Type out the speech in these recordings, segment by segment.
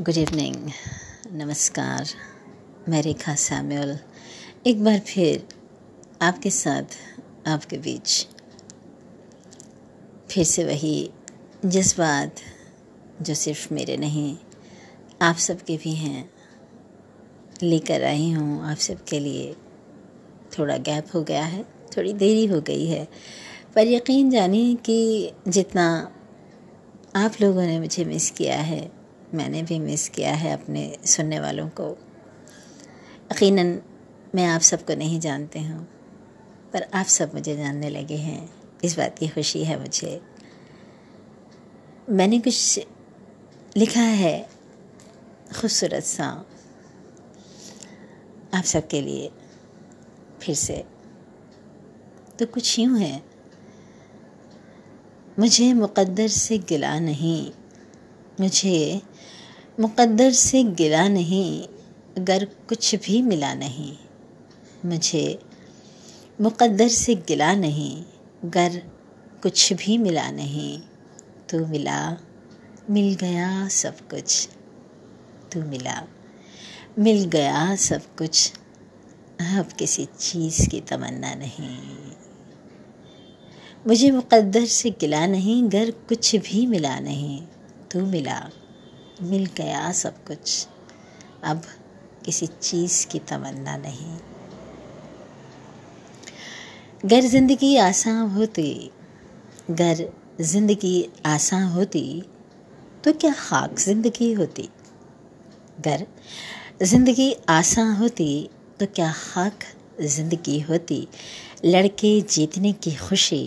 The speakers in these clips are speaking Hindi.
गुड इवनिंग नमस्कार. मैं रेखा सैमुअल एक बार फिर आपके साथ, आपके बीच फिर से वही जज्बात जो सिर्फ़ मेरे नहीं, आप सबके भी हैं, लेकर आई हूँ. आप सबके लिए थोड़ा गैप हो गया है, थोड़ी देरी हो गई है. पर यकीन जानिए कि जितना आप लोगों ने मुझे मिस किया है मैंने भी मिस किया है अपने सुनने वालों को। यकीनन, मैं आप सबको नहीं जानती हूँ, पर आप सब मुझे जानने लगे हैं। इस बात की खुशी है मुझे। मैंने कुछ लिखा है, खूबसूरत सा, आप सबके लिए फिर से। तो कुछ यूँ है, मुझे मुक़द्दर से गिला नहीं। मुझे मुक़द्दर से गिला नहीं, अगर कुछ भी मिला नहीं। मुझे मुक़द्दर से गिला नहीं गर कुछ भी मिला नहीं। तो मिला, मिल गया सब कुछ। तू मिला, मिल गया सब कुछ। अब किसी चीज़ की तमन्ना नहीं। मुझे मुक़द्दर से गिला नहीं घर कुछ भी मिला नहीं। तू मिला। मिल गया सब कुछ। अब किसी चीज़ की तमन्ना नहीं। गर ज़िंदगी आसान होती। गर ज़िंदगी आसान होती तो क्या खाक ज़िंदगी होती? गर ज़िंदगी आसान होती तो क्या खाक ज़िंदगी होती? लड़के जीतने की खुशी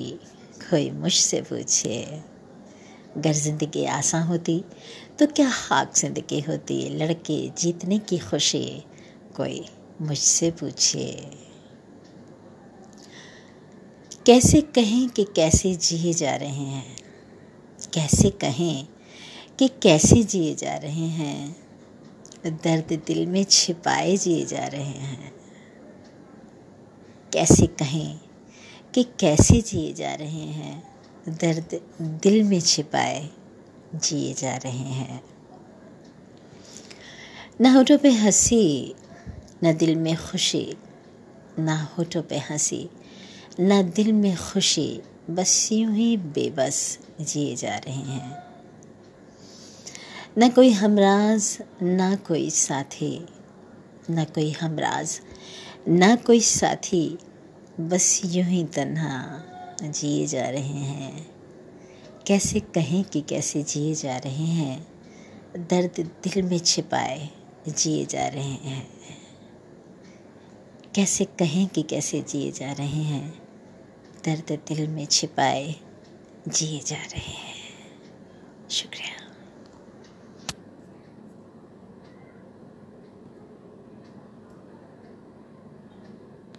कोई मुझसे पूछे। अगर ज़िंदगी आसान होती तो क्या खाक ज़िंदगी होती? लड़के जीतने की खुशी कोई मुझसे पूछे। कैसे कहें कि कैसे जिए जा रहे हैं? कैसे कहें कि कैसे जिए जा रहे हैं? दर्द दिल में छिपाए जिए जा रहे हैं। कैसे कहें कि कैसे जिए जा रहे हैं? दर्द दिल में छिपाए जिए जा रहे हैं। न होठों पे हँसी, न दिल में खुशी, न होठों पे हँसी, न दिल में खुशी, बस यूँ ही बेबस जिए जा रहे हैं। न कोई हमराज, न कोई साथी, न कोई हमराज, न कोई साथी, बस यूँ ही तन्हा जिए जा रहे हैं। कैसे कहें कि कैसे जिए जा रहे हैं? दर्द दिल में छिपाए, जिए जा रहे हैं। कैसे कहें कि कैसे जिए जा रहे हैं? दर्द दिल में छिपाए, जिए जा रहे हैं। शुक्रिया।